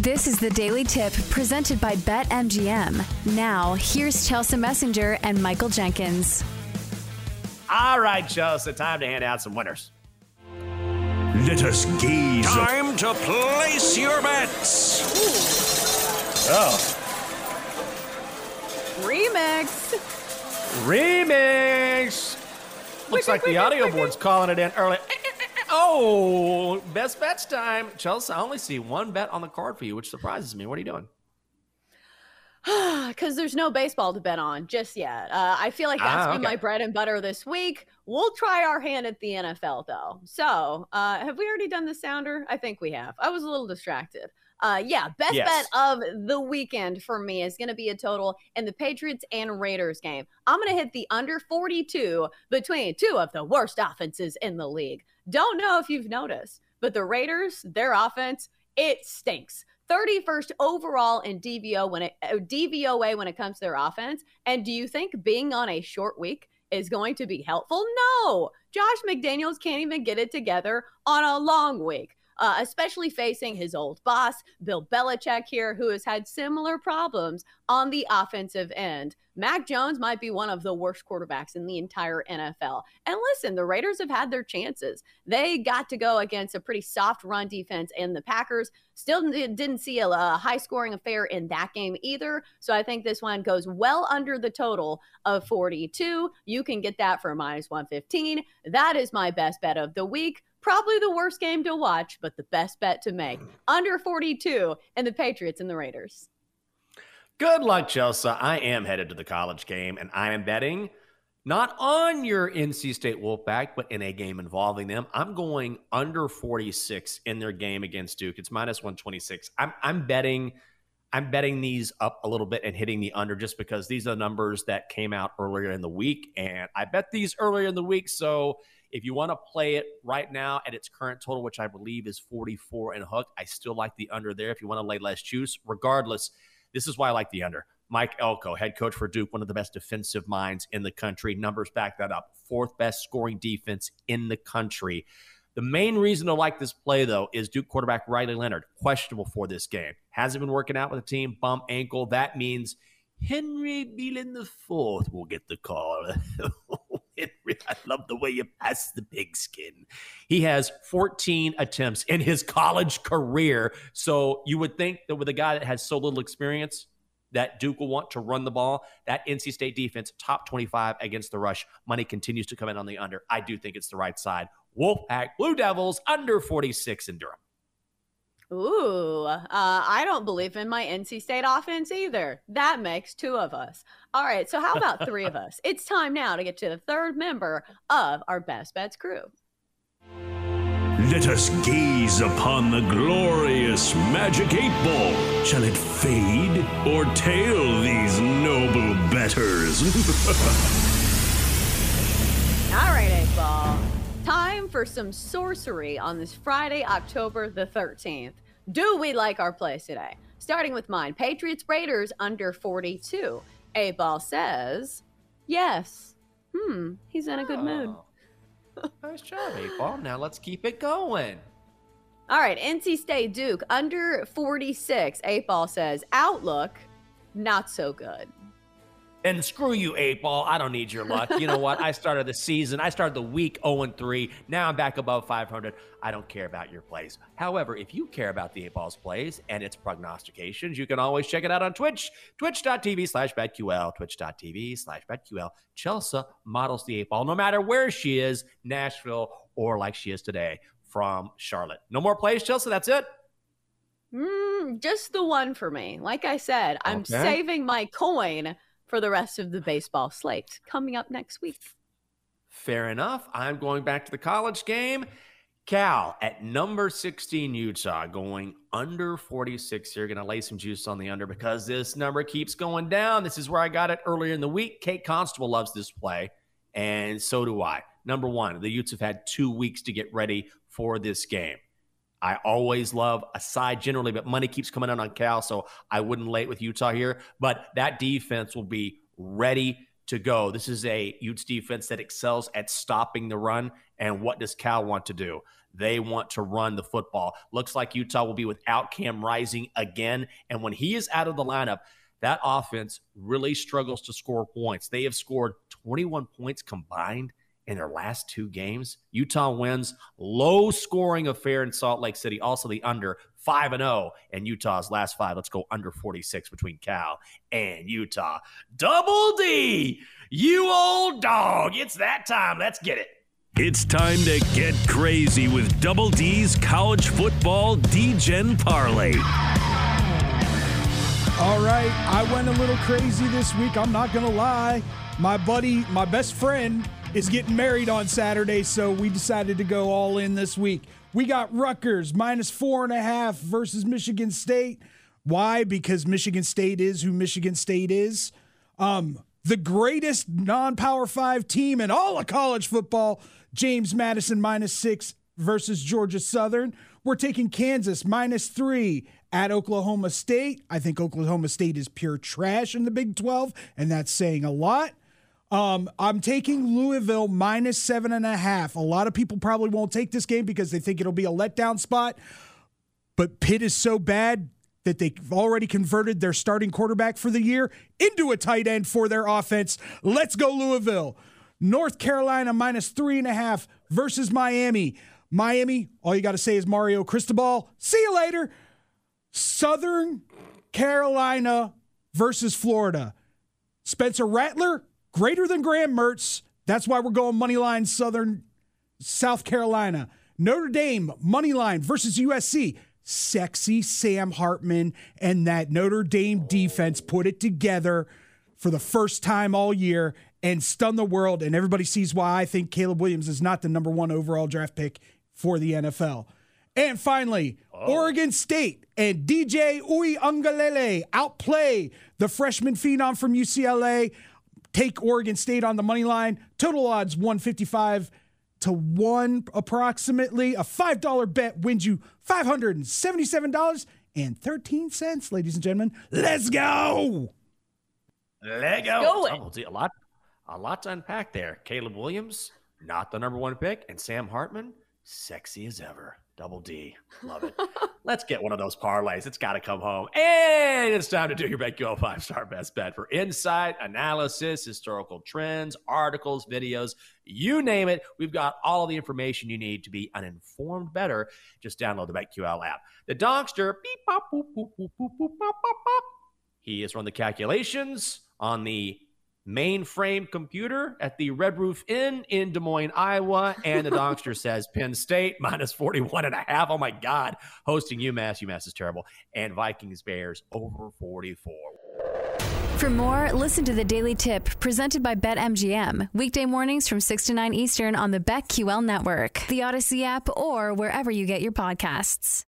This is the Daily Tip presented by BetMGM. Now, here's Chelsea Messenger and Michael Jenkins. All right, Chelsea, time to hand out some winners. Let us gaze. Time to place your bets. Oh, Remix. remix. Looks like the audio board's calling it in early. Oh, best bets time. Chelsea, I only see one bet on the card for you, which surprises me. What are you doing? Because there's no baseball to bet on just yet. Uh, I feel like that's Ah, been my bread and butter this week. We'll try our hand at the NFL though. So, uh, have we already done the sounder? I think we have. I was a little distracted. Uh, yeah, best Yes. bet of the weekend for me is going to be a total in the Patriots and Raiders game. I'm going to hit the under 42 between two of the worst offenses in the league. Don't know if you've noticed, but the Raiders, their offense, it stinks. 31st overall in DVO when it uh, DVOA when it comes to their offense. And do you think being on a short week is going to be helpful? No. Josh McDaniels can't even get it together on a long week. Uh, especially facing his old boss, Bill Belichick, here, who has had similar problems on the offensive end. Mac Jones might be one of the worst quarterbacks in the entire NFL. And listen, the Raiders have had their chances. They got to go against a pretty soft run defense and the Packers. Still didn't see a, a high scoring affair in that game either. So I think this one goes well under the total of 42. You can get that for minus 115. That is my best bet of the week. Probably the worst game to watch, but the best bet to make. Under 42 and the Patriots and the Raiders. Good luck, Chelsea. I am headed to the college game, and I am betting not on your NC State Wolfpack, but in a game involving them. I'm going under 46 in their game against Duke. It's minus 126. I'm, I'm betting. I'm betting these up a little bit and hitting the under just because these are the numbers that came out earlier in the week. And I bet these earlier in the week. So if you want to play it right now at its current total, which I believe is 44 and a hook, I still like the under there. If you want to lay less juice, regardless, this is why I like the under. Mike Elko, head coach for Duke, one of the best defensive minds in the country. Numbers back that up. Fourth best scoring defense in the country. The main reason to like this play, though, is Duke quarterback Riley Leonard, questionable for this game. Hasn't been working out with the team, bump ankle. That means Henry Belin the fourth will get the call. Henry, I love the way you pass the pigskin. He has 14 attempts in his college career. So you would think that with a guy that has so little experience, that Duke will want to run the ball. That NC State defense, top 25 against the rush. Money continues to come in on the under. I do think it's the right side. Wolfpack, Blue Devils, under 46 in Durham. Ooh, uh, I don't believe in my NC State offense either. That makes two of us. All right, so how about three of us? It's time now to get to the third member of our Best Bets crew. Let us gaze upon the glorious magic eight ball. Shall it fade or tail these noble bettors? All right, eight ball. Time for some sorcery on this Friday, October the 13th. Do we like our plays today? Starting with mine Patriots Raiders under 42. A ball says, yes. Hmm, he's in a good mood. Oh. nice job, A ball. Now let's keep it going. All right, NC State Duke under 46. Eight ball says, outlook, not so good. And screw you, eight ball. I don't need your luck. You know what? I started the season. I started the week 0 and 3. Now I'm back above 500. I don't care about your plays. However, if you care about the eight ball's plays and its prognostications, you can always check it out on Twitch. Twitch.tv slash BetQL. Twitch.tv slash BetQL. Chelsea models the eight ball no matter where she is, Nashville or like she is today. from Charlotte. No more plays, Chelsea. That's it. Mm, just the one for me. Like I said, I'm Okay. saving my coin for the rest of the baseball slate coming up next week. Fair enough. I'm going back to the college game. Cal at number 16, Utah, going under 46 here. Going to lay some juice on the under because this number keeps going down. This is where I got it earlier in the week. Kate Constable loves this play, and so do I. Number one, the Utes have had two weeks to get ready for this game. I always love a side generally, but money keeps coming out on Cal, so I wouldn't lay it with Utah here. But that defense will be ready to go. This is a Utes defense that excels at stopping the run. And what does Cal want to do? They want to run the football. Looks like Utah will be without Cam Rising again. And when he is out of the lineup, that offense really struggles to score points. They have scored 21 points combined in their last two games. Utah wins low scoring affair in Salt Lake City. Also the under 5 and 0 and Utah's last 5. Let's go under 46 between Cal and Utah. Double D. You old dog. It's that time. Let's get it. It's time to get crazy with Double D's College Football DeGen Parlay. All right, I went a little crazy this week. I'm not going to lie. My buddy, my best friend, is getting married on Saturday, so we decided to go all in this week. We got Rutgers minus four and a half versus Michigan State. Why? Because Michigan State is who Michigan State is. Um, the greatest non power five team in all of college football, James Madison minus six versus Georgia Southern. We're taking Kansas minus three at Oklahoma State. I think Oklahoma State is pure trash in the Big 12, and that's saying a lot. Um, I'm taking Louisville minus seven and a half. A lot of people probably won't take this game because they think it'll be a letdown spot. But Pitt is so bad that they've already converted their starting quarterback for the year into a tight end for their offense. Let's go, Louisville. North Carolina minus three and a half versus Miami. Miami, all you got to say is Mario Cristobal. See you later. Southern Carolina versus Florida. Spencer Rattler, greater than Graham Mertz. That's why we're going money line Southern South Carolina. Notre Dame money line versus USC. Sexy Sam Hartman and that Notre Dame defense put it together for the first time all year and stun the world. And everybody sees why I think Caleb Williams is not the number one overall draft pick for the NFL. And finally, oh. Oregon State and DJ Uiagalelei outplay the freshman phenom from UCLA. Take Oregon State on the money line. Total odds 155 to 1 approximately. A $5 bet wins you $577.13, ladies and gentlemen. Let's go. Let go. go. Oh, see, a lot, a lot to unpack there. Caleb Williams, not the number one pick, and Sam Hartman, sexy as ever. Double D, love it. Let's get one of those parlays. It's got to come home, and it's time to do your BetQL five star best bet for insight, analysis, historical trends, articles, videos, you name it. We've got all the information you need to be an informed bettor. Just download the BetQL app. The Donkster, beep, pop, boop, boop, boop, boop, boop, pop, pop, pop. He has run the calculations on the mainframe computer at the Red Roof Inn in Des Moines, Iowa. And the Donkster says Penn State minus 41 and a half. Oh my God. Hosting UMass. UMass is terrible. And Vikings Bears over 44. For more, listen to the Daily Tip presented by BetMGM. Weekday mornings from 6 to 9 Eastern on the BetQL network, the Audacy app, or wherever you get your podcasts.